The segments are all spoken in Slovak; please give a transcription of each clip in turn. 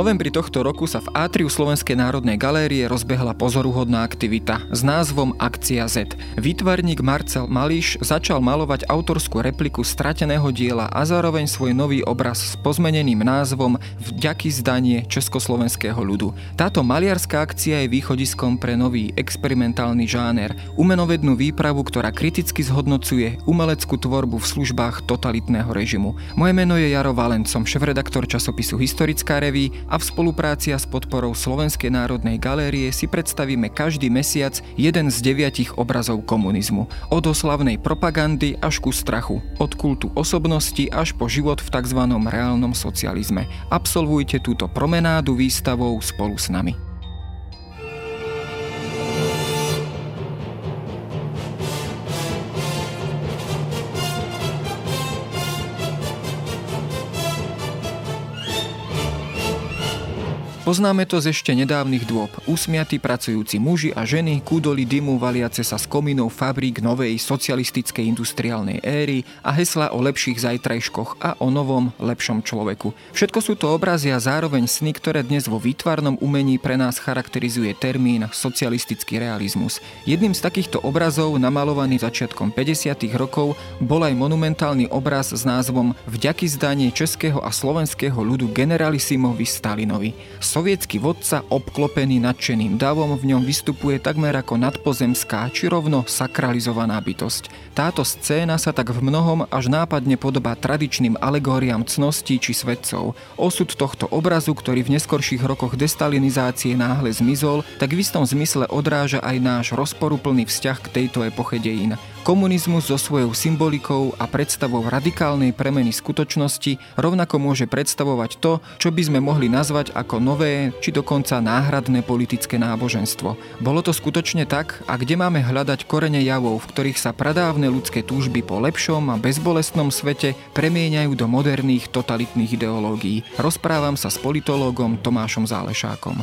novembri tohto roku sa v Atriu Slovenskej národnej galérie rozbehla pozoruhodná aktivita s názvom Akcia Z. Výtvarník Marcel Mališ začal malovať autorskú repliku strateného diela a zároveň svoj nový obraz s pozmeneným názvom Vďaky zdanie československého ľudu. Táto maliarská akcia je východiskom pre nový experimentálny žáner, umenovednú výpravu, ktorá kriticky zhodnocuje umeleckú tvorbu v službách totalitného režimu. Moje meno je Jaro Valent, som šéf-redaktor časopisu Historická reví a v spolupráci a s podporou Slovenskej národnej galérie si predstavíme každý mesiac jeden z deviatich obrazov komunizmu. Od oslavnej propagandy až ku strachu, od kultu osobnosti až po život v tzv. reálnom socializme. Absolvujte túto promenádu výstavou spolu s nami. Poznáme to z ešte nedávnych dôb. Usmiatí pracujúci muži a ženy, kúdoli dymu valiace sa z komínov fabrík novej socialistickej industriálnej éry a hesla o lepších zajtrajškoch a o novom, lepšom človeku. Všetko sú to obrazy a zároveň sny, ktoré dnes vo výtvarnom umení pre nás charakterizuje termín socialistický realizmus. Jedným z takýchto obrazov, namalovaný začiatkom 50. rokov, bol aj monumentálny obraz s názvom Vďaky zdanie českého a slovenského ľudu generalisimovi Stalinovi sovietský vodca obklopený nadšeným davom v ňom vystupuje takmer ako nadpozemská či rovno sakralizovaná bytosť. Táto scéna sa tak v mnohom až nápadne podobá tradičným alegóriám cností či svetcov. Osud tohto obrazu, ktorý v neskorších rokoch destalinizácie náhle zmizol, tak v istom zmysle odráža aj náš rozporuplný vzťah k tejto epoche dejín. Komunizmus so svojou symbolikou a predstavou radikálnej premeny skutočnosti rovnako môže predstavovať to, čo by sme mohli nazvať ako nové či dokonca náhradné politické náboženstvo. Bolo to skutočne tak a kde máme hľadať korene javov, v ktorých sa pradávne ľudské túžby po lepšom a bezbolestnom svete premieňajú do moderných totalitných ideológií. Rozprávam sa s politológom Tomášom Zálešákom.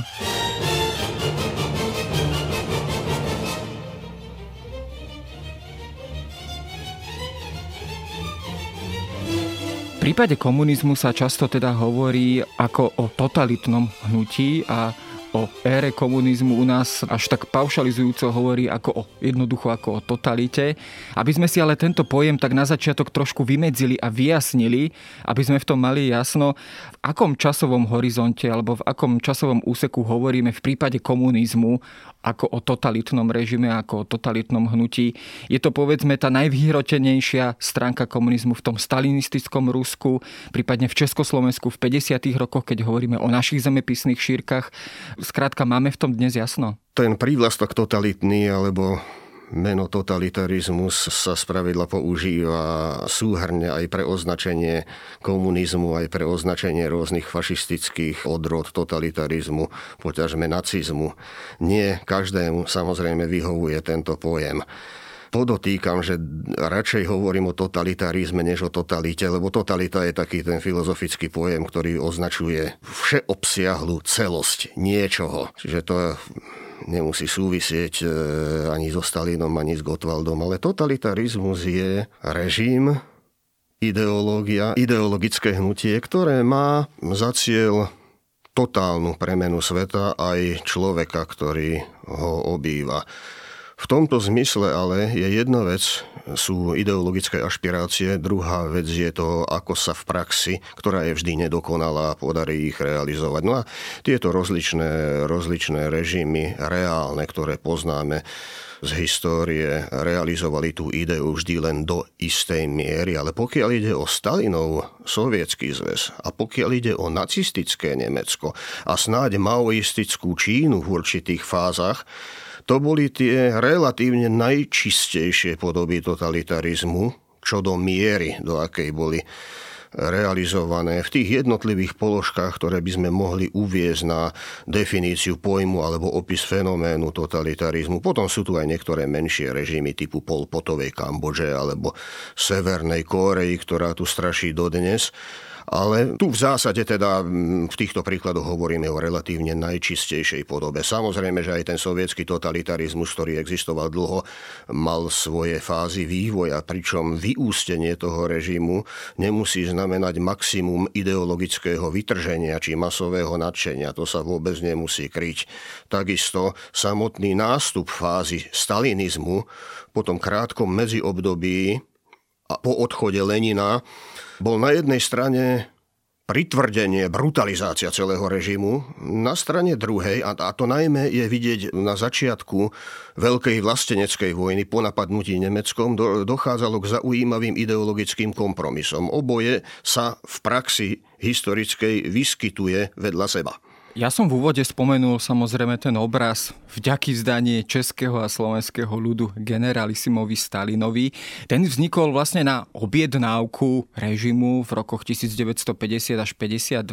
Prípade komunizmu sa často teda hovorí ako o totalitnom hnutí a o ére komunizmu u nás až tak paušalizujúco hovorí ako o, jednoducho ako o totalite. Aby sme si ale tento pojem tak na začiatok trošku vymedzili a vyjasnili, aby sme v tom mali jasno, v akom časovom horizonte alebo v akom časovom úseku hovoríme v prípade komunizmu ako o totalitnom režime, ako o totalitnom hnutí. Je to povedzme tá najvýhrotenejšia stránka komunizmu v tom stalinistickom Rusku, prípadne v Československu v 50. rokoch, keď hovoríme o našich zemepisných šírkach. Skrátka, máme v tom dnes jasno? Ten prívlastok totalitný alebo meno totalitarizmus sa spravidla používa súhrne aj pre označenie komunizmu, aj pre označenie rôznych fašistických odrod totalitarizmu, poťažme nacizmu. Nie každému samozrejme vyhovuje tento pojem. Podotýkam, že radšej hovorím o totalitarizme než o totalite, lebo totalita je taký ten filozofický pojem, ktorý označuje všeobsiahlu celosť niečoho. Čiže to nemusí súvisieť e, ani so Stalinom, ani s Gotwaldom, ale totalitarizmus je režim, ideológia, ideologické hnutie, ktoré má za cieľ totálnu premenu sveta aj človeka, ktorý ho obýva. V tomto zmysle ale je jedna vec, sú ideologické ašpirácie, druhá vec je to, ako sa v praxi, ktorá je vždy nedokonalá, podarí ich realizovať. No a tieto rozličné, rozličné režimy reálne, ktoré poznáme, z histórie realizovali tú ideu vždy len do istej miery, ale pokiaľ ide o Stalinov sovietský zväz a pokiaľ ide o nacistické Nemecko a snáď maoistickú Čínu v určitých fázach, to boli tie relatívne najčistejšie podoby totalitarizmu, čo do miery, do akej boli realizované v tých jednotlivých položkách, ktoré by sme mohli uviezť na definíciu pojmu alebo opis fenoménu totalitarizmu. Potom sú tu aj niektoré menšie režimy typu Polpotovej Kambodže alebo Severnej Kórei, ktorá tu straší dodnes. Ale tu v zásade teda v týchto príkladoch hovoríme o relatívne najčistejšej podobe. Samozrejme, že aj ten sovietský totalitarizmus, ktorý existoval dlho, mal svoje fázy vývoja, pričom vyústenie toho režimu nemusí znamenať maximum ideologického vytrženia či masového nadšenia. To sa vôbec nemusí kryť. Takisto samotný nástup fázy stalinizmu po tom krátkom medziobdobí po odchode Lenina bol na jednej strane pritvrdenie, brutalizácia celého režimu. Na strane druhej, a to najmä je vidieť na začiatku veľkej vlasteneckej vojny po napadnutí Nemeckom, dochádzalo k zaujímavým ideologickým kompromisom. Oboje sa v praxi historickej vyskytuje vedľa seba. Ja som v úvode spomenul samozrejme ten obraz vďaky vzdanie českého a slovenského ľudu generalisimovi Stalinovi. Ten vznikol vlastne na objednávku režimu v rokoch 1950 až 52.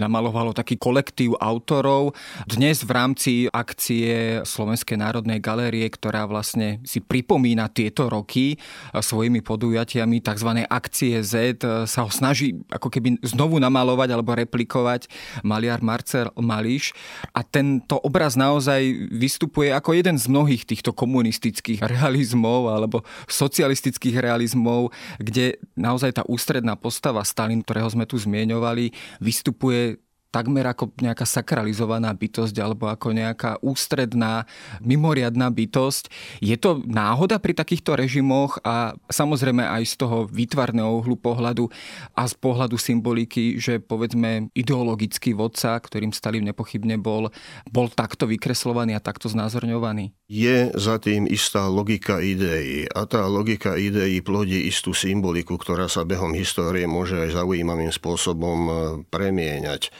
Namalovalo taký kolektív autorov. Dnes v rámci akcie Slovenskej národnej galérie, ktorá vlastne si pripomína tieto roky svojimi podujatiami, tzv. akcie Z, sa ho snaží ako keby znovu namalovať alebo replikovať maliar Marcel Marcel Mališ a tento obraz naozaj vystupuje ako jeden z mnohých týchto komunistických realizmov alebo socialistických realizmov, kde naozaj tá ústredná postava Stalin, ktorého sme tu zmieňovali, vystupuje takmer ako nejaká sakralizovaná bytosť alebo ako nejaká ústredná, mimoriadná bytosť. Je to náhoda pri takýchto režimoch a samozrejme aj z toho výtvarného uhlu pohľadu a z pohľadu symboliky, že povedzme ideologický vodca, ktorým Stalin nepochybne bol, bol takto vykreslovaný a takto znázorňovaný? Je za tým istá logika ideí a tá logika ideí plodí istú symboliku, ktorá sa behom histórie môže aj zaujímavým spôsobom premieňať.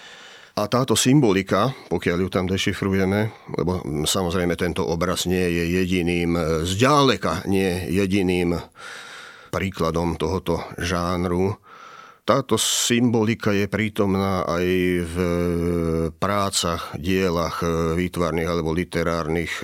A táto symbolika, pokiaľ ju tam dešifrujeme, lebo samozrejme tento obraz nie je jediným, zďaleka nie jediným príkladom tohoto žánru, táto symbolika je prítomná aj v prácach, dielach výtvarných alebo literárnych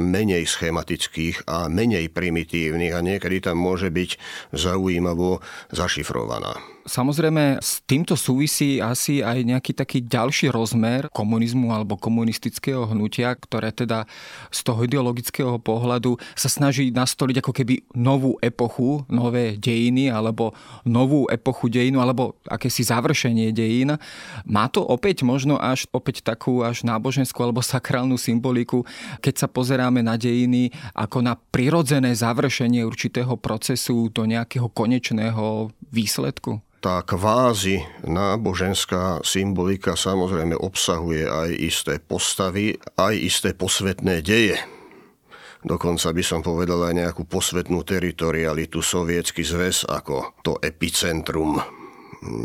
menej schematických a menej primitívnych a niekedy tam môže byť zaujímavo zašifrovaná. Samozrejme, s týmto súvisí asi aj nejaký taký ďalší rozmer komunizmu alebo komunistického hnutia, ktoré teda z toho ideologického pohľadu sa snaží nastoliť ako keby novú epochu, nové dejiny alebo novú epochu dejinu alebo akési završenie dejín. Má to opäť možno až opäť takú až náboženskú alebo sakrálnu symboliku, keď sa pozeráme na dejiny ako na prirodzené završenie určitého procesu do nejakého konečného výsledku? Tá kvázi náboženská symbolika samozrejme obsahuje aj isté postavy, aj isté posvetné deje. Dokonca by som povedal aj nejakú posvetnú teritorialitu sovietsky zväz ako to epicentrum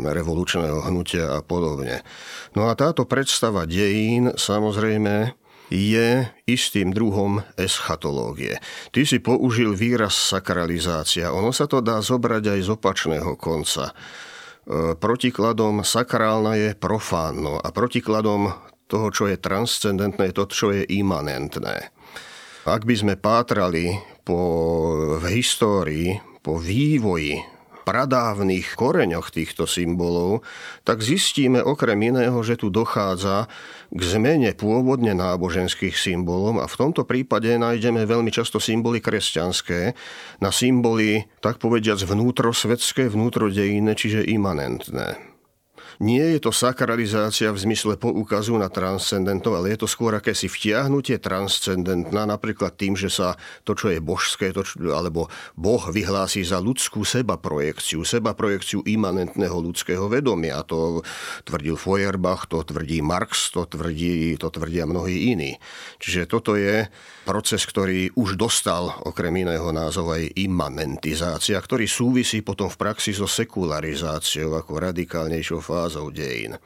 revolučného hnutia a podobne. No a táto predstava dejín samozrejme je istým druhom eschatológie. Ty si použil výraz sakralizácia. Ono sa to dá zobrať aj z opačného konca. E, protikladom sakrálna je profánno a protikladom toho, čo je transcendentné, je to, čo je imanentné. Ak by sme pátrali po, v histórii, po vývoji pradávnych koreňoch týchto symbolov, tak zistíme okrem iného, že tu dochádza k zmene pôvodne náboženských symbolov a v tomto prípade nájdeme veľmi často symboly kresťanské na symboly, tak povediac, vnútrosvetské, vnútrodejné, čiže imanentné. Nie je to sakralizácia v zmysle poukazu na transcendentov, ale je to skôr akési vtiahnutie transcendentná, napríklad tým, že sa to, čo je božské, to, alebo Boh vyhlási za ľudskú seba projekciu, seba projekciu imanentného ľudského vedomia. To tvrdil Feuerbach, to tvrdí Marx, to, tvrdí, to tvrdia mnohí iní. Čiže toto je proces, ktorý už dostal okrem iného názov aj imanentizácia, ktorý súvisí potom v praxi so sekularizáciou ako radikálnejšou fázou dejín.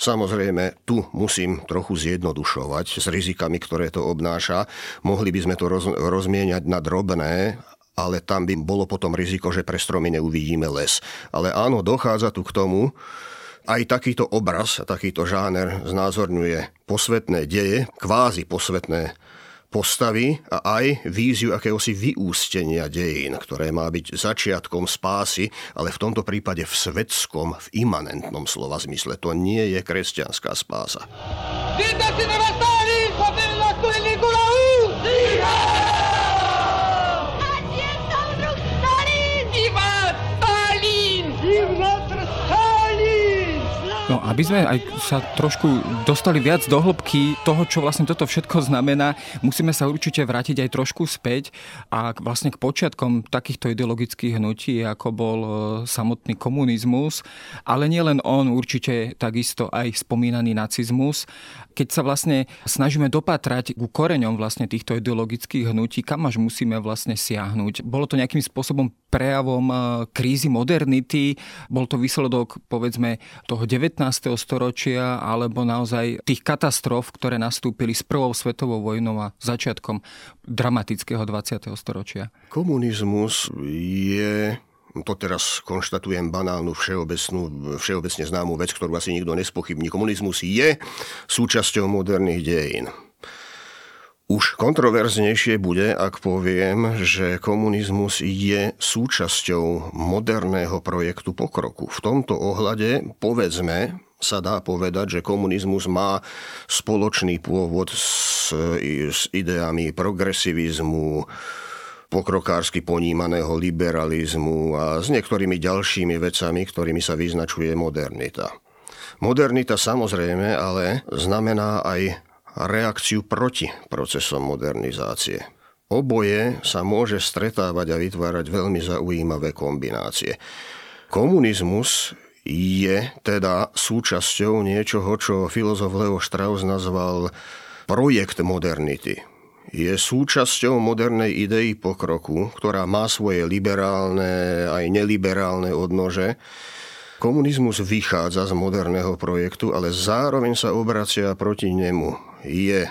Samozrejme, tu musím trochu zjednodušovať s rizikami, ktoré to obnáša. Mohli by sme to roz, rozmieniať na drobné, ale tam by bolo potom riziko, že pre stromy neuvidíme les. Ale áno, dochádza tu k tomu, aj takýto obraz, takýto žáner znázorňuje posvetné deje, kvázi posvetné postavy a aj víziu akéhosi vyústenia dejín, ktoré má byť začiatkom spásy, ale v tomto prípade v svetskom, v imanentnom slova zmysle. To nie je kresťanská spása. Aby sme aj sa trošku dostali viac do hĺbky toho, čo vlastne toto všetko znamená, musíme sa určite vrátiť aj trošku späť a vlastne k počiatkom takýchto ideologických hnutí, ako bol e, samotný komunizmus, ale nielen on, určite takisto aj spomínaný nacizmus. Keď sa vlastne snažíme dopatrať ku koreňom vlastne týchto ideologických hnutí, kam až musíme vlastne siahnuť. Bolo to nejakým spôsobom prejavom e, krízy modernity, bol to výsledok povedzme toho 19 19. storočia alebo naozaj tých katastrof, ktoré nastúpili s prvou svetovou vojnou a začiatkom dramatického 20. storočia. Komunizmus je to teraz konštatujem banálnu všeobecnú, všeobecne známú vec, ktorú asi nikto nespochybní. Komunizmus je súčasťou moderných dejín. Už kontroverznejšie bude, ak poviem, že komunizmus je súčasťou moderného projektu pokroku. V tomto ohľade, povedzme, sa dá povedať, že komunizmus má spoločný pôvod s, s ideami progresivizmu, pokrokársky ponímaného liberalizmu a s niektorými ďalšími vecami, ktorými sa vyznačuje modernita. Modernita samozrejme ale znamená aj reakciu proti procesom modernizácie. Oboje sa môže stretávať a vytvárať veľmi zaujímavé kombinácie. Komunizmus je teda súčasťou niečoho, čo filozof Leo Strauss nazval projekt modernity. Je súčasťou modernej idei pokroku, ktorá má svoje liberálne aj neliberálne odnože, Komunizmus vychádza z moderného projektu, ale zároveň sa obracia proti nemu. Je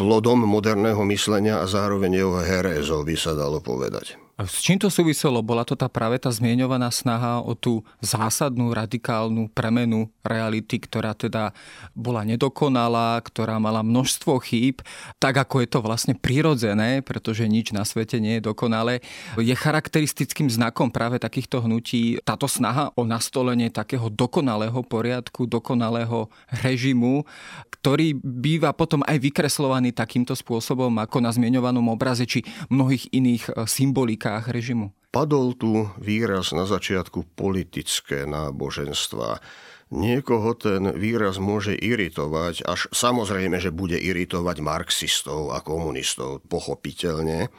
plodom moderného myslenia a zároveň jeho herézov, by sa dalo povedať. S čím to súviselo? Bola to tá práve tá zmieňovaná snaha o tú zásadnú, radikálnu premenu reality, ktorá teda bola nedokonalá, ktorá mala množstvo chýb, tak ako je to vlastne prirodzené, pretože nič na svete nie je dokonalé. Je charakteristickým znakom práve takýchto hnutí táto snaha o nastolenie takého dokonalého poriadku, dokonalého režimu, ktorý býva potom aj vykreslovaný takýmto spôsobom ako na zmieňovanom obraze či mnohých iných symbolík kritikách režimu? Padol tu výraz na začiatku politické náboženstva. Niekoho ten výraz môže iritovať, až samozrejme, že bude iritovať marxistov a komunistov, pochopiteľne.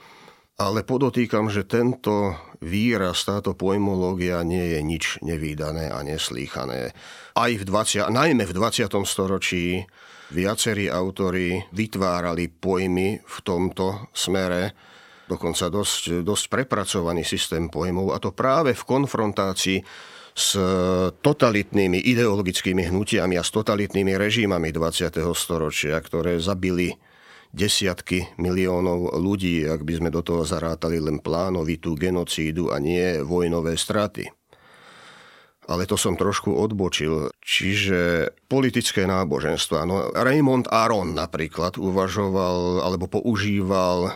Ale podotýkam, že tento výraz, táto pojmológia nie je nič nevýdané a neslýchané. Aj v 20, najmä v 20. storočí viacerí autory vytvárali pojmy v tomto smere, dokonca dosť, dosť prepracovaný systém pojmov a to práve v konfrontácii s totalitnými ideologickými hnutiami a s totalitnými režimami 20. storočia, ktoré zabili desiatky miliónov ľudí, ak by sme do toho zarátali len plánovitú genocídu a nie vojnové straty. Ale to som trošku odbočil. Čiže politické náboženstva. No, Raymond Aron napríklad uvažoval alebo používal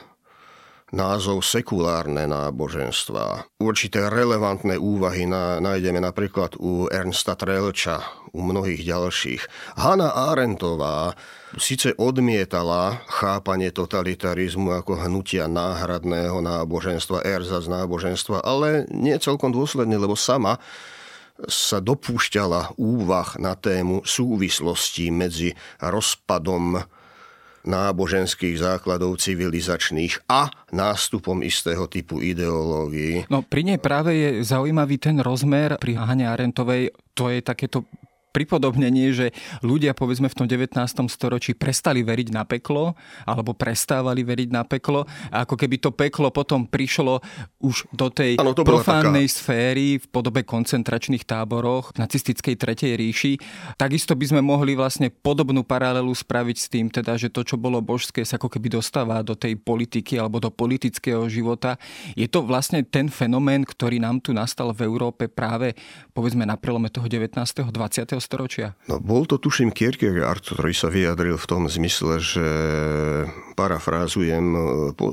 názov sekulárne náboženstva. Určité relevantné úvahy na, nájdeme napríklad u Ernsta Trelča, u mnohých ďalších. Hanna Arendtová síce odmietala chápanie totalitarizmu ako hnutia náhradného náboženstva, z náboženstva, ale nie celkom dôsledne, lebo sama sa dopúšťala úvah na tému súvislostí medzi rozpadom náboženských základov civilizačných a nástupom istého typu ideológií. No pri nej práve je zaujímavý ten rozmer pri Hane Arentovej, to je takéto pripodobnenie, že ľudia povedzme v tom 19. storočí prestali veriť na peklo alebo prestávali veriť na peklo a ako keby to peklo potom prišlo už do tej ano, profánnej taká... sféry v podobe koncentračných táboroch nacistickej Tretej ríši. Takisto by sme mohli vlastne podobnú paralelu spraviť s tým, teda, že to, čo bolo božské, sa ako keby dostáva do tej politiky alebo do politického života. Je to vlastne ten fenomén, ktorý nám tu nastal v Európe práve povedzme na prelome toho 19. 20 storočia? No, bol to tuším Kierkegaard, ktorý sa vyjadril v tom zmysle, že parafrázujem,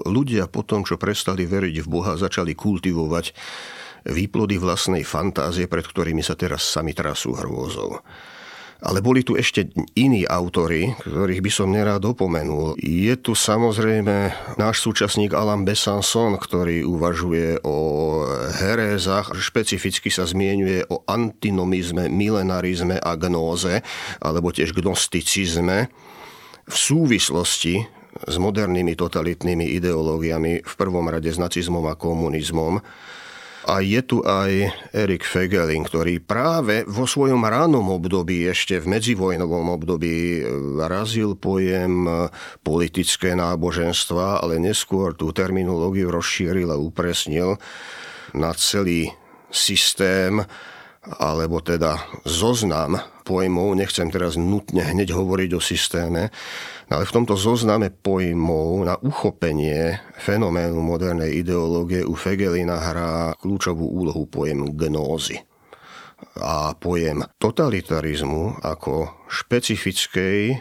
ľudia po tom, čo prestali veriť v Boha, začali kultivovať výplody vlastnej fantázie, pred ktorými sa teraz sami trasú hrôzou. Ale boli tu ešte iní autory, ktorých by som nerád opomenul. Je tu samozrejme náš súčasník Alain Besançon, ktorý uvažuje o herézach, špecificky sa zmienuje o antinomizme, milenarizme a gnóze, alebo tiež gnosticizme v súvislosti s modernými totalitnými ideológiami, v prvom rade s nacizmom a komunizmom. A je tu aj Erik Fegelin, ktorý práve vo svojom ránom období, ešte v medzivojnovom období, e, razil pojem e, politické náboženstva, ale neskôr tú terminológiu rozšíril a upresnil na celý systém alebo teda zoznam pojmov, nechcem teraz nutne hneď hovoriť o systéme, ale v tomto zozname pojmov na uchopenie fenoménu modernej ideológie u Fegelina hrá kľúčovú úlohu pojem gnózy a pojem totalitarizmu ako špecifickej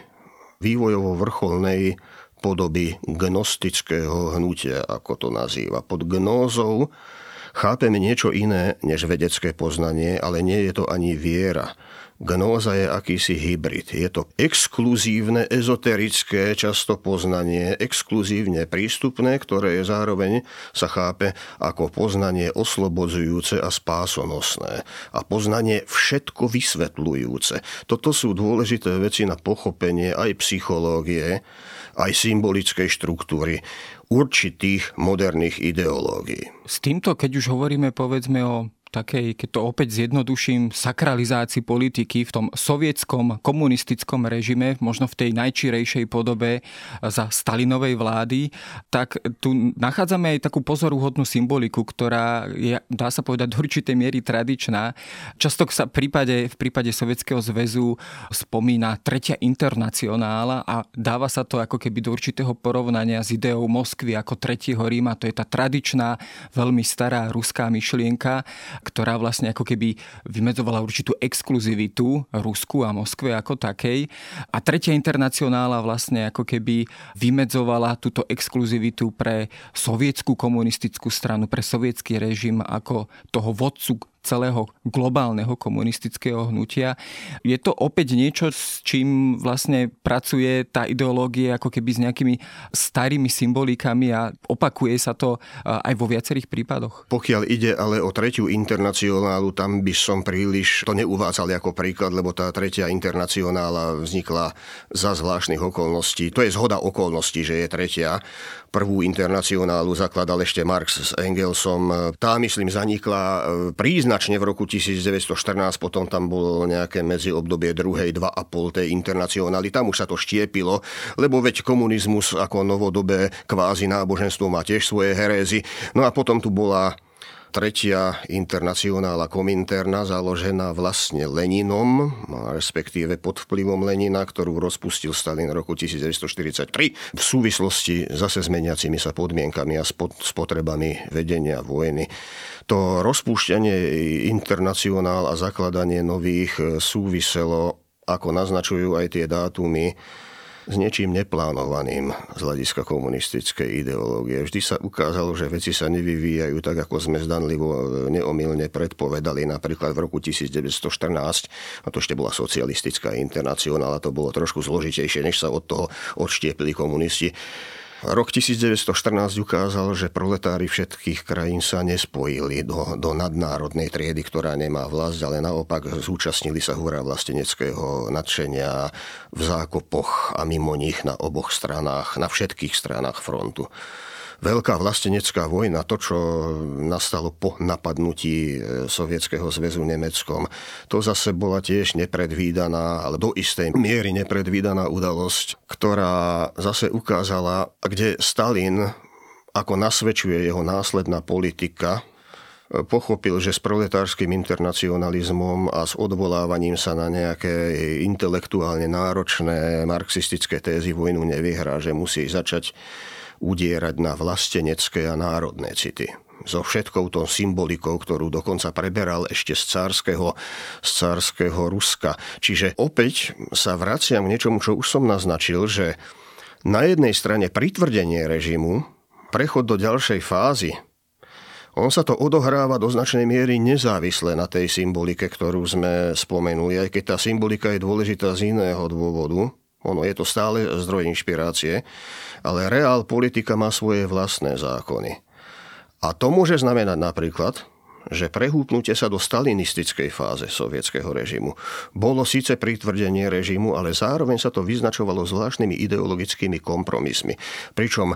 vývojovo vrcholnej podoby gnostického hnutia, ako to nazýva. Pod gnózou Chápeme niečo iné než vedecké poznanie, ale nie je to ani viera. Gnóza je akýsi hybrid. Je to exkluzívne, ezoterické často poznanie, exkluzívne prístupné, ktoré je zároveň sa chápe ako poznanie oslobodzujúce a spásonosné. A poznanie všetko vysvetľujúce. Toto sú dôležité veci na pochopenie aj psychológie, aj symbolickej štruktúry určitých moderných ideológií. S týmto, keď už hovoríme povedzme o takej, keď to opäť zjednoduším, sakralizácii politiky v tom sovietskom komunistickom režime, možno v tej najčirejšej podobe za Stalinovej vlády, tak tu nachádzame aj takú pozoruhodnú symboliku, ktorá je, dá sa povedať, do určitej miery tradičná. Často sa v prípade, v prípade Sovietskeho zväzu spomína tretia internacionála a dáva sa to ako keby do určitého porovnania s ideou Moskvy ako tretieho Ríma. To je tá tradičná, veľmi stará ruská myšlienka, ktorá vlastne ako keby vymedzovala určitú exkluzivitu Rusku a Moskve ako takej. A tretia internacionála vlastne ako keby vymedzovala túto exkluzivitu pre sovietskú komunistickú stranu, pre sovietský režim ako toho vodcu celého globálneho komunistického hnutia. Je to opäť niečo, s čím vlastne pracuje tá ideológia ako keby s nejakými starými symbolikami a opakuje sa to aj vo viacerých prípadoch? Pokiaľ ide ale o tretiu internacionálu, tam by som príliš to neuvádzal ako príklad, lebo tá tretia internacionála vznikla za zvláštnych okolností. To je zhoda okolností, že je tretia. Prvú internacionálu zakladal ešte Marx s Engelsom. Tá, myslím, zanikla e, príznačne v roku 1914, potom tam bolo nejaké medziobdobie druhej, dva a pol tej internacionály. Tam už sa to štiepilo, lebo veď komunizmus ako novodobé kvázi náboženstvo má tiež svoje herézy. No a potom tu bola tretia internacionála Kominterna, založená vlastne Leninom, respektíve pod vplyvom Lenina, ktorú rozpustil Stalin roku 1943 v súvislosti zase s meniacimi sa podmienkami a spotrebami vedenia vojny. To rozpúšťanie internacionál a zakladanie nových súviselo, ako naznačujú aj tie dátumy, s niečím neplánovaným z hľadiska komunistickej ideológie. Vždy sa ukázalo, že veci sa nevyvíjajú tak, ako sme zdanlivo e, neomilne predpovedali. Napríklad v roku 1914, a to ešte bola socialistická internacionála, to bolo trošku zložitejšie, než sa od toho odštiepili komunisti Rok 1914 ukázal, že proletári všetkých krajín sa nespojili do, do nadnárodnej triedy, ktorá nemá vlast, ale naopak zúčastnili sa húra vlasteneckého nadšenia v zákopoch a mimo nich na oboch stranách, na všetkých stranách frontu veľká vlastenecká vojna, to, čo nastalo po napadnutí e, Sovietskeho zväzu Nemeckom, to zase bola tiež nepredvídaná, ale do istej miery nepredvídaná udalosť, ktorá zase ukázala, kde Stalin, ako nasvedčuje jeho následná politika, e, pochopil, že s proletárskym internacionalizmom a s odvolávaním sa na nejaké intelektuálne náročné marxistické tézy vojnu nevyhrá, že musí začať udierať na vlastenecké a národné city. so všetkou tou symbolikou, ktorú dokonca preberal ešte z cárskeho, z cárskeho Ruska. Čiže opäť sa vraciam k niečomu, čo už som naznačil, že na jednej strane pritvrdenie režimu, prechod do ďalšej fázy, on sa to odohráva do značnej miery nezávisle na tej symbolike, ktorú sme spomenuli, aj keď tá symbolika je dôležitá z iného dôvodu. Ono je to stále zdroj inšpirácie, ale reál politika má svoje vlastné zákony. A to môže znamenať napríklad, že prehúpnutie sa do stalinistickej fáze sovietského režimu bolo síce pritvrdenie režimu, ale zároveň sa to vyznačovalo zvláštnymi ideologickými kompromismi. Pričom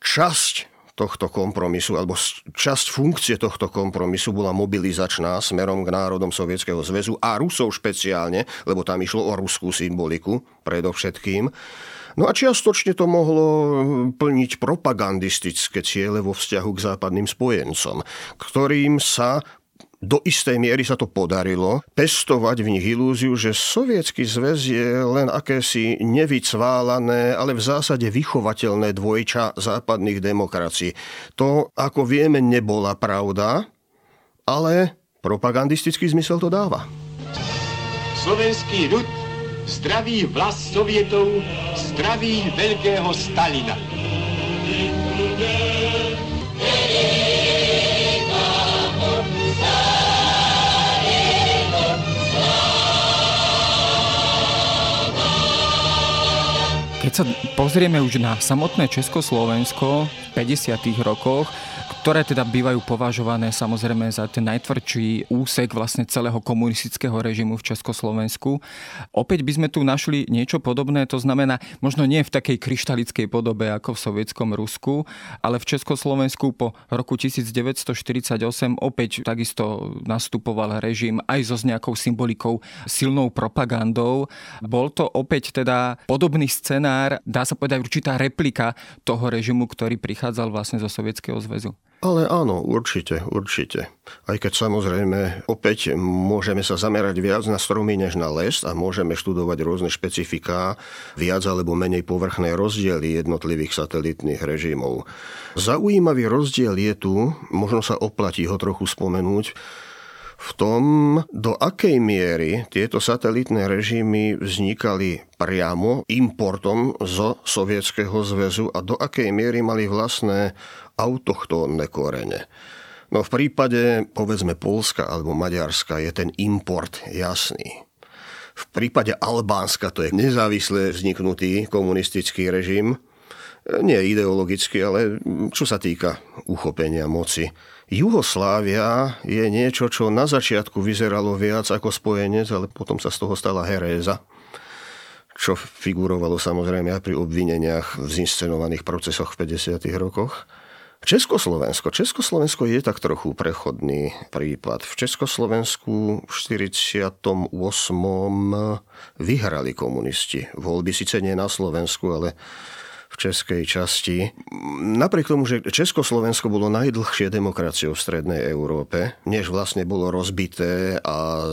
časť tohto kompromisu, alebo časť funkcie tohto kompromisu bola mobilizačná smerom k národom Sovietskeho zväzu a Rusov špeciálne, lebo tam išlo o ruskú symboliku predovšetkým. No a čiastočne to mohlo plniť propagandistické ciele vo vzťahu k západným spojencom, ktorým sa do istej miery sa to podarilo pestovať v nich ilúziu, že sovietský zväz je len akési nevycválané, ale v zásade vychovateľné dvojča západných demokracií. To, ako vieme, nebola pravda, ale propagandistický zmysel to dáva. Slovenský ľud zdraví vlast Sovietov, zdraví veľkého Stalina. Sa pozrieme už na samotné Československo v 50. rokoch, ktoré teda bývajú považované samozrejme za ten najtvrdší úsek vlastne celého komunistického režimu v Československu. Opäť by sme tu našli niečo podobné, to znamená možno nie v takej kryštalickej podobe ako v sovietskom Rusku, ale v Československu po roku 1948 opäť takisto nastupoval režim aj so s nejakou symbolikou, silnou propagandou. Bol to opäť teda podobný scenár, dá sa povedať určitá replika toho režimu, ktorý prichádzal vlastne zo Sovietskeho zväzu. Ale áno, určite, určite. Aj keď samozrejme opäť môžeme sa zamerať viac na stromy než na les a môžeme študovať rôzne špecifiká, viac alebo menej povrchné rozdiely jednotlivých satelitných režimov. Zaujímavý rozdiel je tu, možno sa oplatí ho trochu spomenúť, v tom, do akej miery tieto satelitné režimy vznikali priamo importom zo Sovietskeho zväzu a do akej miery mali vlastné autochtónne korene. No v prípade, povedzme, Polska alebo Maďarska je ten import jasný. V prípade Albánska to je nezávisle vzniknutý komunistický režim, nie ideologicky, ale čo sa týka uchopenia moci. Juhoslávia je niečo, čo na začiatku vyzeralo viac ako spojenec, ale potom sa z toho stala heréza čo figurovalo samozrejme aj pri obvineniach v zinscenovaných procesoch v 50. rokoch. Československo. Československo je tak trochu prechodný prípad. V Československu v 48. vyhrali komunisti. Voľby síce nie na Slovensku, ale českej časti. Napriek tomu, že Československo bolo najdlhšie demokraciou v Strednej Európe, než vlastne bolo rozbité a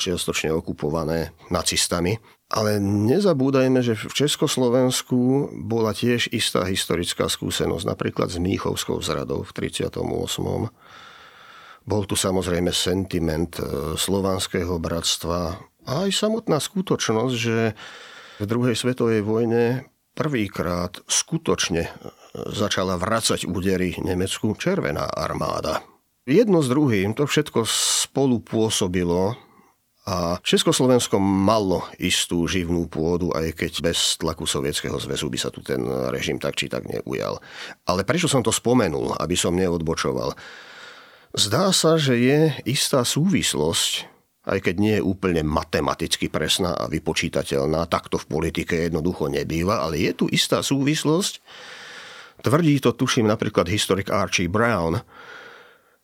čiastočne okupované nacistami, ale nezabúdajme, že v Československu bola tiež istá historická skúsenosť, napríklad s Mníchovskou zradou v 38. Bol tu samozrejme sentiment e, slovanského bratstva a aj samotná skutočnosť, že v druhej svetovej vojne prvýkrát skutočne e, začala vracať údery Nemecku Červená armáda. Jedno s druhým to všetko spolu pôsobilo a Československo malo istú živnú pôdu, aj keď bez tlaku Sovietskeho zväzu by sa tu ten režim tak či tak neujal. Ale prečo som to spomenul, aby som neodbočoval? Zdá sa, že je istá súvislosť, aj keď nie je úplne matematicky presná a vypočítateľná, takto v politike jednoducho nebýva, ale je tu istá súvislosť, tvrdí to tuším napríklad historik Archie Brown,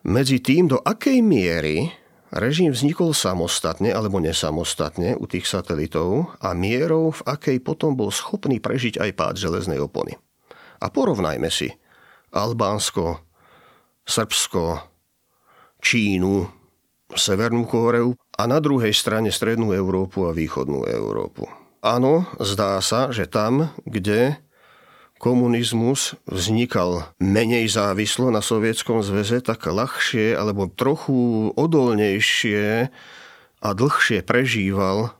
medzi tým, do akej miery Režim vznikol samostatne alebo nesamostatne u tých satelitov a mierou, v akej potom bol schopný prežiť aj pád železnej opony. A porovnajme si Albánsko, Srbsko, Čínu, Severnú Kóreu a na druhej strane Strednú Európu a Východnú Európu. Áno, zdá sa, že tam, kde komunizmus vznikal menej závislo na Sovietskom zväze, tak ľahšie alebo trochu odolnejšie a dlhšie prežíval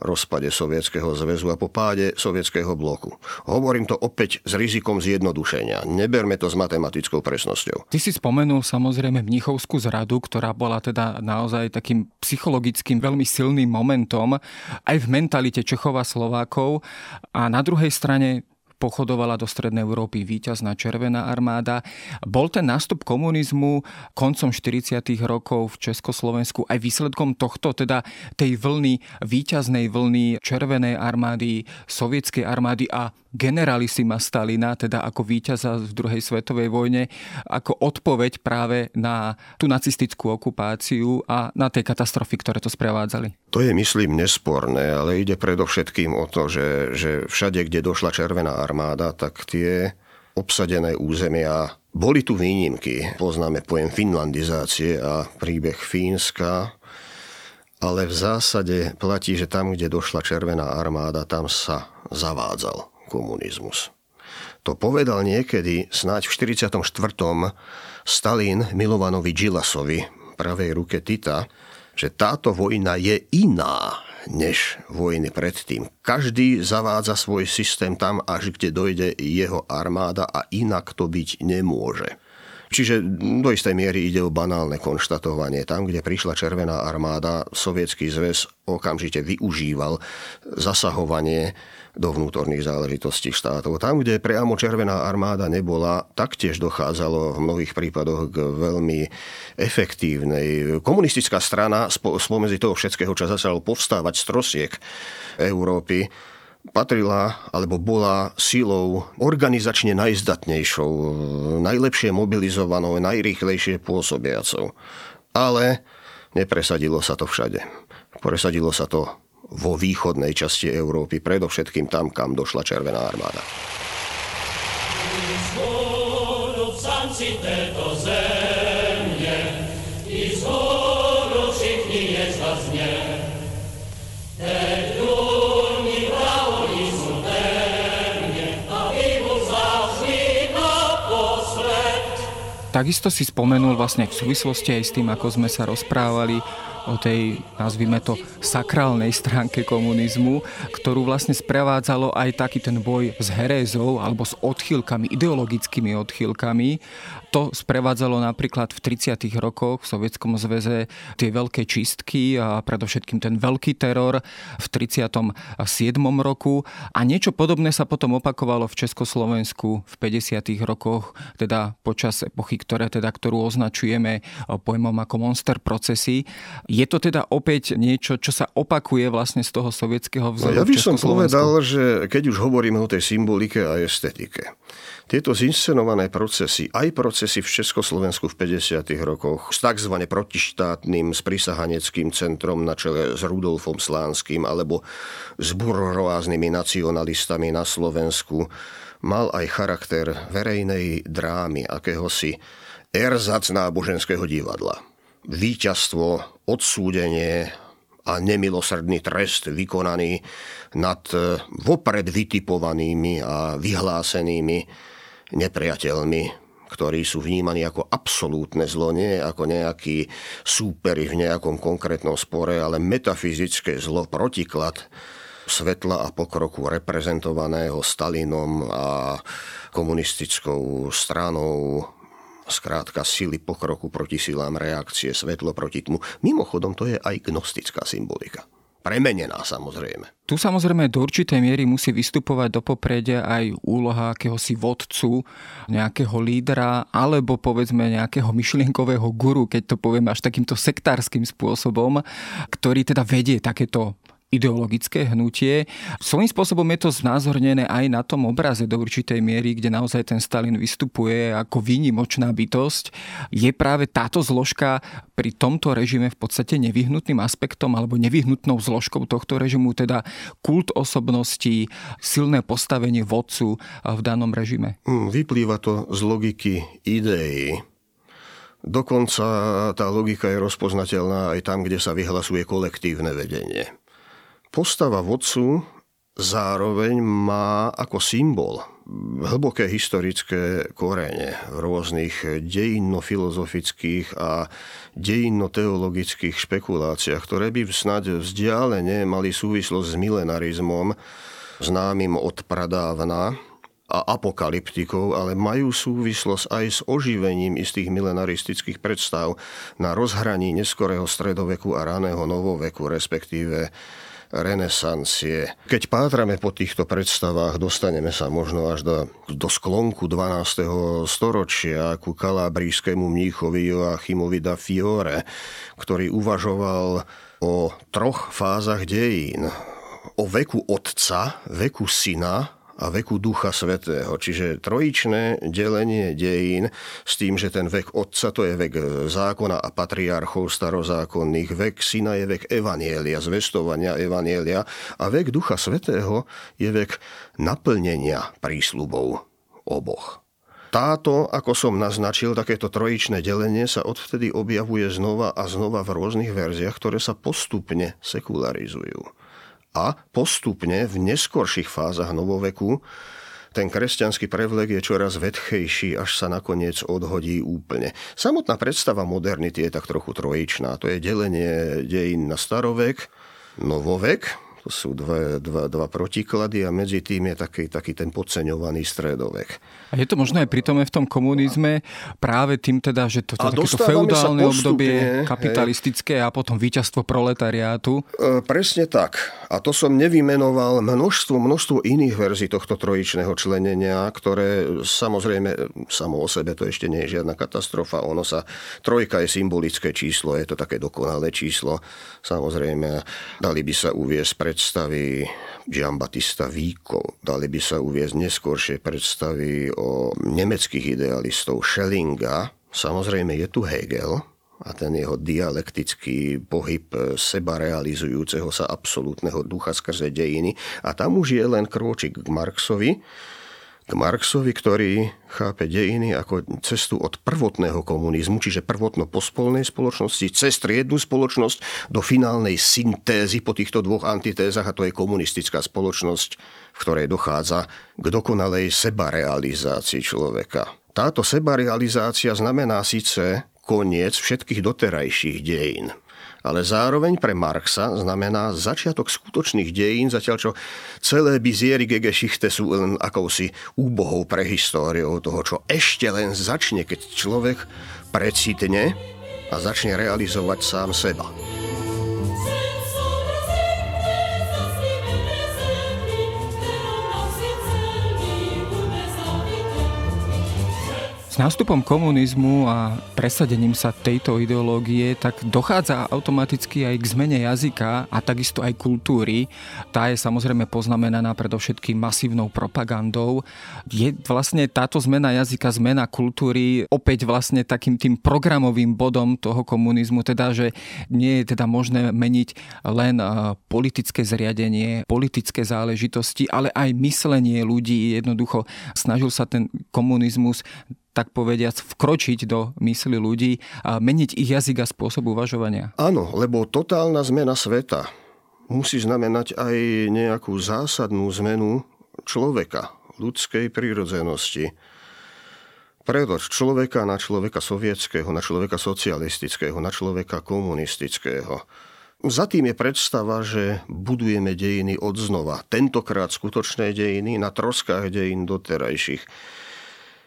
rozpade Sovietskeho zväzu a po páde Sovietskeho bloku. Hovorím to opäť s rizikom zjednodušenia. Neberme to s matematickou presnosťou. Ty si spomenul samozrejme Mnichovskú zradu, ktorá bola teda naozaj takým psychologickým veľmi silným momentom aj v mentalite Čechov a Slovákov. A na druhej strane pochodovala do Strednej Európy víťazná Červená armáda. Bol ten nástup komunizmu koncom 40. rokov v Československu aj výsledkom tohto, teda tej vlny, víťaznej vlny Červenej armády, Sovietskej armády a generalisima Stalina, teda ako víťaza v druhej svetovej vojne, ako odpoveď práve na tú nacistickú okupáciu a na tie katastrofy, ktoré to sprevádzali. To je, myslím, nesporné, ale ide predovšetkým o to, že, že všade, kde došla Červená armáda, tak tie obsadené územia boli tu výnimky. Poznáme pojem finlandizácie a príbeh Fínska, ale v zásade platí, že tam, kde došla Červená armáda, tam sa zavádzal komunizmus. To povedal niekedy, snáď v 44. Stalin Milovanovi Džilasovi, pravej ruke Tita, že táto vojna je iná než vojny predtým. Každý zavádza svoj systém tam, až kde dojde jeho armáda a inak to byť nemôže. Čiže do istej miery ide o banálne konštatovanie. Tam, kde prišla Červená armáda, Sovietský zväz okamžite využíval zasahovanie do vnútorných záležitostí štátov. Tam, kde priamo Červená armáda nebola, taktiež dochádzalo v mnohých prípadoch k veľmi efektívnej. Komunistická strana spomedzi toho všetkého, čo začalo povstávať z trosiek Európy, patrila alebo bola silou organizačne najzdatnejšou, najlepšie mobilizovanou, najrýchlejšie pôsobiacou. Ale nepresadilo sa to všade. Presadilo sa to vo východnej časti Európy, predovšetkým tam, kam došla Červená armáda. Takisto si spomenul vlastne v súvislosti aj s tým, ako sme sa rozprávali o tej, nazvime to, sakrálnej stránke komunizmu, ktorú vlastne sprevádzalo aj taký ten boj s herézou alebo s odchýlkami, ideologickými odchýlkami. To sprevádzalo napríklad v 30. rokoch v Sovietskom zväze tie veľké čistky a predovšetkým ten veľký teror v 37. roku a niečo podobné sa potom opakovalo v Československu v 50. rokoch, teda počas epochy, ktoré teda, ktorú označujeme pojmom ako monster procesy. Je to teda opäť niečo, čo sa opakuje vlastne z toho sovietského vzoru? No, ja by som povedal, že keď už hovoríme o tej symbolike a estetike, tieto zinscenované procesy, aj procesy v Československu v 50. rokoch s tzv. protištátnym sprisahaneckým centrom na čele s Rudolfom Slánským alebo s burroáznymi nacionalistami na Slovensku, mal aj charakter verejnej drámy, akéhosi erzac náboženského divadla víťazstvo, odsúdenie a nemilosrdný trest vykonaný nad e, vopred vytipovanými a vyhlásenými nepriateľmi, ktorí sú vnímaní ako absolútne zlo, nie ako nejaký súperi v nejakom konkrétnom spore, ale metafyzické zlo, protiklad svetla a pokroku reprezentovaného Stalinom a komunistickou stranou skrátka sily pokroku proti silám reakcie, svetlo proti tmu. Mimochodom, to je aj gnostická symbolika. Premenená samozrejme. Tu samozrejme do určitej miery musí vystupovať do popredia aj úloha akéhosi vodcu, nejakého lídra, alebo povedzme nejakého myšlienkového guru, keď to poviem až takýmto sektárským spôsobom, ktorý teda vedie takéto ideologické hnutie. Svojím spôsobom je to znázornené aj na tom obraze do určitej miery, kde naozaj ten Stalin vystupuje ako výnimočná bytosť. Je práve táto zložka pri tomto režime v podstate nevyhnutným aspektom alebo nevyhnutnou zložkou tohto režimu, teda kult osobností, silné postavenie vodcu v danom režime? Hm, vyplýva to z logiky ideí. Dokonca tá logika je rozpoznateľná aj tam, kde sa vyhlasuje kolektívne vedenie postava vodcu zároveň má ako symbol hlboké historické korene v rôznych dejinno-filozofických a dejinno-teologických špekuláciách, ktoré by snáď vzdialene mali súvislosť s milenarizmom, známym od pradávna, a apokalyptikov, ale majú súvislosť aj s oživením istých milenaristických predstav na rozhraní neskorého stredoveku a raného novoveku, respektíve renesancie. Keď pátrame po týchto predstavách, dostaneme sa možno až do, do sklonku 12. storočia ku kalabrijskému mníchovi Joachimovi da Fiore, ktorý uvažoval o troch fázach dejín. O veku otca, veku syna a veku Ducha Svetého. Čiže trojičné delenie dejín s tým, že ten vek Otca to je vek zákona a patriarchov starozákonných, vek Syna je vek Evanielia, zvestovania Evanielia a vek Ducha Svetého je vek naplnenia prísľubov oboch. Táto, ako som naznačil, takéto trojičné delenie sa odvtedy objavuje znova a znova v rôznych verziách, ktoré sa postupne sekularizujú a postupne v neskorších fázach novoveku ten kresťanský prevlek je čoraz vedchejší, až sa nakoniec odhodí úplne. Samotná predstava modernity je tak trochu trojičná. To je delenie dejín na starovek, novovek, to sú dva, dva, dva protiklady a medzi tým je taký, taký ten podceňovaný stredovek. A je to možno aj pritom v tom komunizme práve tým teda, že to, to takéto feudálne obdobie kapitalistické hej. a potom víťazstvo proletariátu? E, presne tak. A to som nevymenoval množstvo, množstvo iných verzií tohto trojičného členenia, ktoré samozrejme samo o sebe to ešte nie je žiadna katastrofa. Ono sa, trojka je symbolické číslo, je to také dokonalé číslo. Samozrejme, dali by sa uviesť pre predstavy Giambattista Vico, dali by sa uviezť neskôršie predstavy o nemeckých idealistov Schellinga. Samozrejme je tu Hegel, a ten jeho dialektický pohyb seba realizujúceho sa absolútneho ducha skrze dejiny. A tam už je len krôčik k Marxovi, k Marxovi, ktorý chápe dejiny ako cestu od prvotného komunizmu, čiže prvotno pospolnej spoločnosti, cez triednu spoločnosť do finálnej syntézy po týchto dvoch antitézach, a to je komunistická spoločnosť, v ktorej dochádza k dokonalej sebarealizácii človeka. Táto sebarealizácia znamená síce koniec všetkých doterajších dejín ale zároveň pre Marxa znamená začiatok skutočných dejín, zatiaľ čo celé biziery Gegeschichte sú len akousi úbohou prehistóriou toho, čo ešte len začne, keď človek precitne a začne realizovať sám seba. S nástupom komunizmu a presadením sa tejto ideológie tak dochádza automaticky aj k zmene jazyka a takisto aj kultúry. Tá je samozrejme poznamenaná predovšetkým masívnou propagandou. Je vlastne táto zmena jazyka, zmena kultúry opäť vlastne takým tým programovým bodom toho komunizmu, teda že nie je teda možné meniť len politické zriadenie, politické záležitosti, ale aj myslenie ľudí. Jednoducho snažil sa ten komunizmus tak povediac, vkročiť do mysli ľudí a meniť ich jazyk a spôsob uvažovania? Áno, lebo totálna zmena sveta musí znamenať aj nejakú zásadnú zmenu človeka, ľudskej prírodzenosti. Prelož človeka na človeka sovietského, na človeka socialistického, na človeka komunistického. Za tým je predstava, že budujeme dejiny od znova. Tentokrát skutočné dejiny na troskách dejín doterajších.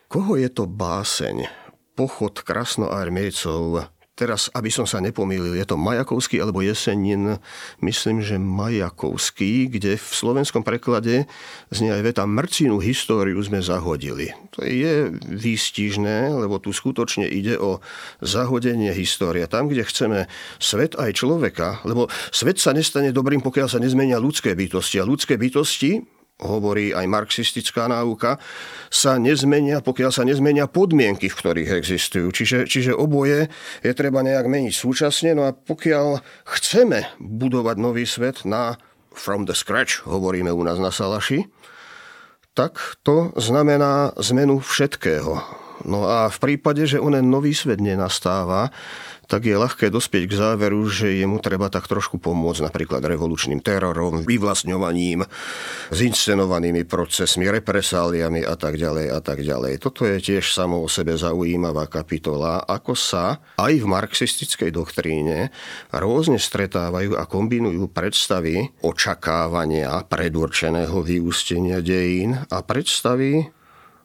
Koho je to báseň? Pochod krasnoarmejcov Teraz, aby som sa nepomýlil, je to Majakovský alebo Jesenin, myslím, že Majakovský, kde v slovenskom preklade znie aj veta mrcinu históriu sme zahodili. To je výstižné, lebo tu skutočne ide o zahodenie história. Tam, kde chceme svet aj človeka, lebo svet sa nestane dobrým, pokiaľ sa nezmenia ľudské bytosti. A ľudské bytosti, hovorí aj marxistická náuka, sa nezmenia, pokiaľ sa nezmenia podmienky, v ktorých existujú. Čiže, čiže oboje je treba nejak meniť súčasne. No a pokiaľ chceme budovať nový svet na from the scratch, hovoríme u nás na Salaši, tak to znamená zmenu všetkého. No a v prípade, že onen nový svet nenastáva, tak je ľahké dospieť k záveru, že je mu treba tak trošku pomôcť napríklad revolučným terorom, vyvlastňovaním, zinscenovanými procesmi, represáliami a tak ďalej a tak ďalej. Toto je tiež samo o sebe zaujímavá kapitola, ako sa aj v marxistickej doktríne rôzne stretávajú a kombinujú predstavy očakávania predurčeného vyústenia dejín a predstavy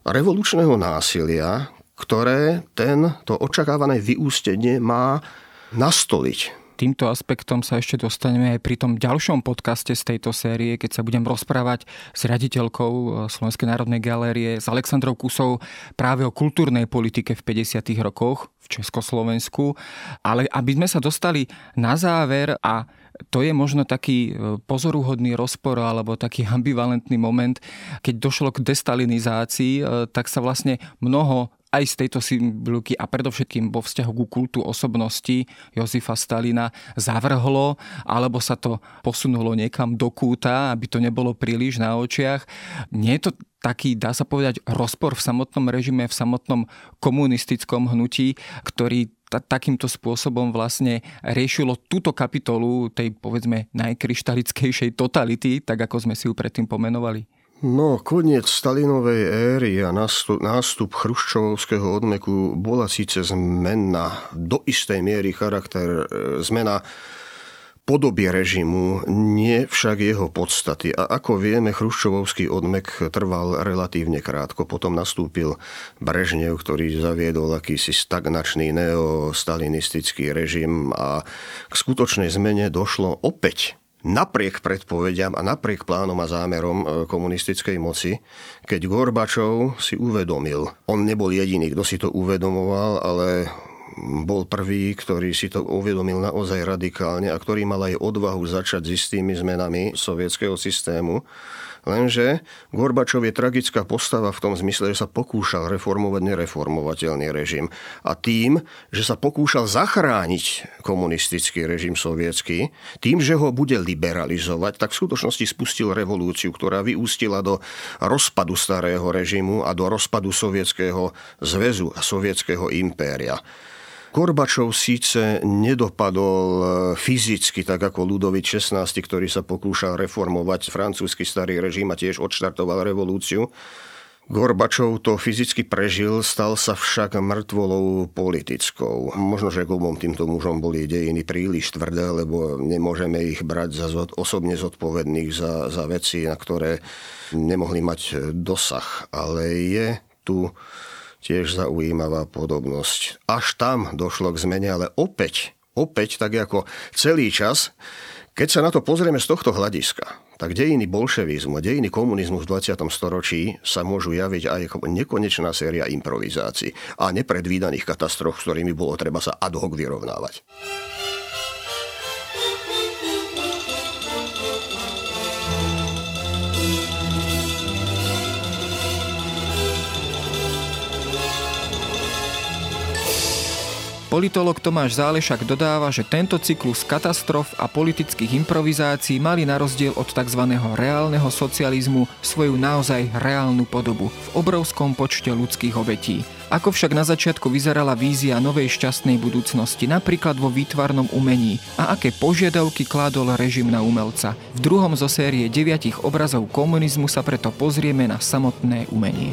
revolučného násilia, ktoré ten, to očakávané vyústenie má nastoliť týmto aspektom sa ešte dostaneme aj pri tom ďalšom podcaste z tejto série, keď sa budem rozprávať s raditeľkou eh, Slovenskej národnej galérie, s Aleksandrou Kusou práve o kultúrnej politike v 50. rokoch v Československu. Ale aby sme sa dostali na záver a to je možno taký eh, pozoruhodný rozpor alebo taký ambivalentný moment, keď došlo k destalinizácii, eh, tak sa vlastne mnoho aj z tejto symbolky a predovšetkým vo vzťahu ku kultu osobnosti Jozifa Stalina zavrhlo, alebo sa to posunulo niekam do kúta, aby to nebolo príliš na očiach. Nie je to taký, dá sa povedať, rozpor v samotnom režime, v samotnom komunistickom hnutí, ktorý takýmto spôsobom vlastne riešilo túto kapitolu tej, povedzme, najkryštalickejšej totality, tak ako sme si ju predtým pomenovali? No, koniec Stalinovej éry a nástup, nástup chruščovského odmeku bola síce zmena, do istej miery charakter, e, zmena podobie režimu, nie však jeho podstaty. A ako vieme, chruščovský odmek trval relatívne krátko. Potom nastúpil Brežnev, ktorý zaviedol akýsi stagnačný neostalinistický režim a k skutočnej zmene došlo opäť napriek predpovediam a napriek plánom a zámerom e, komunistickej moci, keď Gorbačov si uvedomil, on nebol jediný, kto si to uvedomoval, ale bol prvý, ktorý si to uvedomil naozaj radikálne a ktorý mal aj odvahu začať s istými zmenami sovietského systému Lenže Gorbačov je tragická postava v tom zmysle, že sa pokúšal reformovať nereformovateľný režim. A tým, že sa pokúšal zachrániť komunistický režim sovietský, tým, že ho bude liberalizovať, tak v skutočnosti spustil revolúciu, ktorá vyústila do rozpadu starého režimu a do rozpadu sovietského zväzu a sovietského impéria. Gorbačov síce nedopadol e, fyzicky, tak ako Ludovic XVI, ktorý sa pokúšal reformovať francúzsky starý režim a tiež odštartoval revolúciu. Gorbačov to fyzicky prežil, stal sa však mŕtvolou politickou. Možno, že k obom týmto mužom boli dejiny príliš tvrdé, lebo nemôžeme ich brať za zod, osobne zodpovedných za, za veci, na ktoré nemohli mať dosah. Ale je tu tiež zaujímavá podobnosť. Až tam došlo k zmene, ale opäť, opäť tak ako celý čas, keď sa na to pozrieme z tohto hľadiska, tak dejiny bolševizmu dejiny komunizmu v 20. storočí sa môžu javiť aj ako nekonečná séria improvizácií a nepredvídaných katastrof, s ktorými bolo treba sa ad hoc vyrovnávať. Politolog Tomáš Zálešak dodáva, že tento cyklus katastrof a politických improvizácií mali na rozdiel od tzv. reálneho socializmu svoju naozaj reálnu podobu v obrovskom počte ľudských obetí. Ako však na začiatku vyzerala vízia novej šťastnej budúcnosti, napríklad vo výtvarnom umení a aké požiadavky kládol režim na umelca. V druhom zo série deviatich obrazov komunizmu sa preto pozrieme na samotné umenie.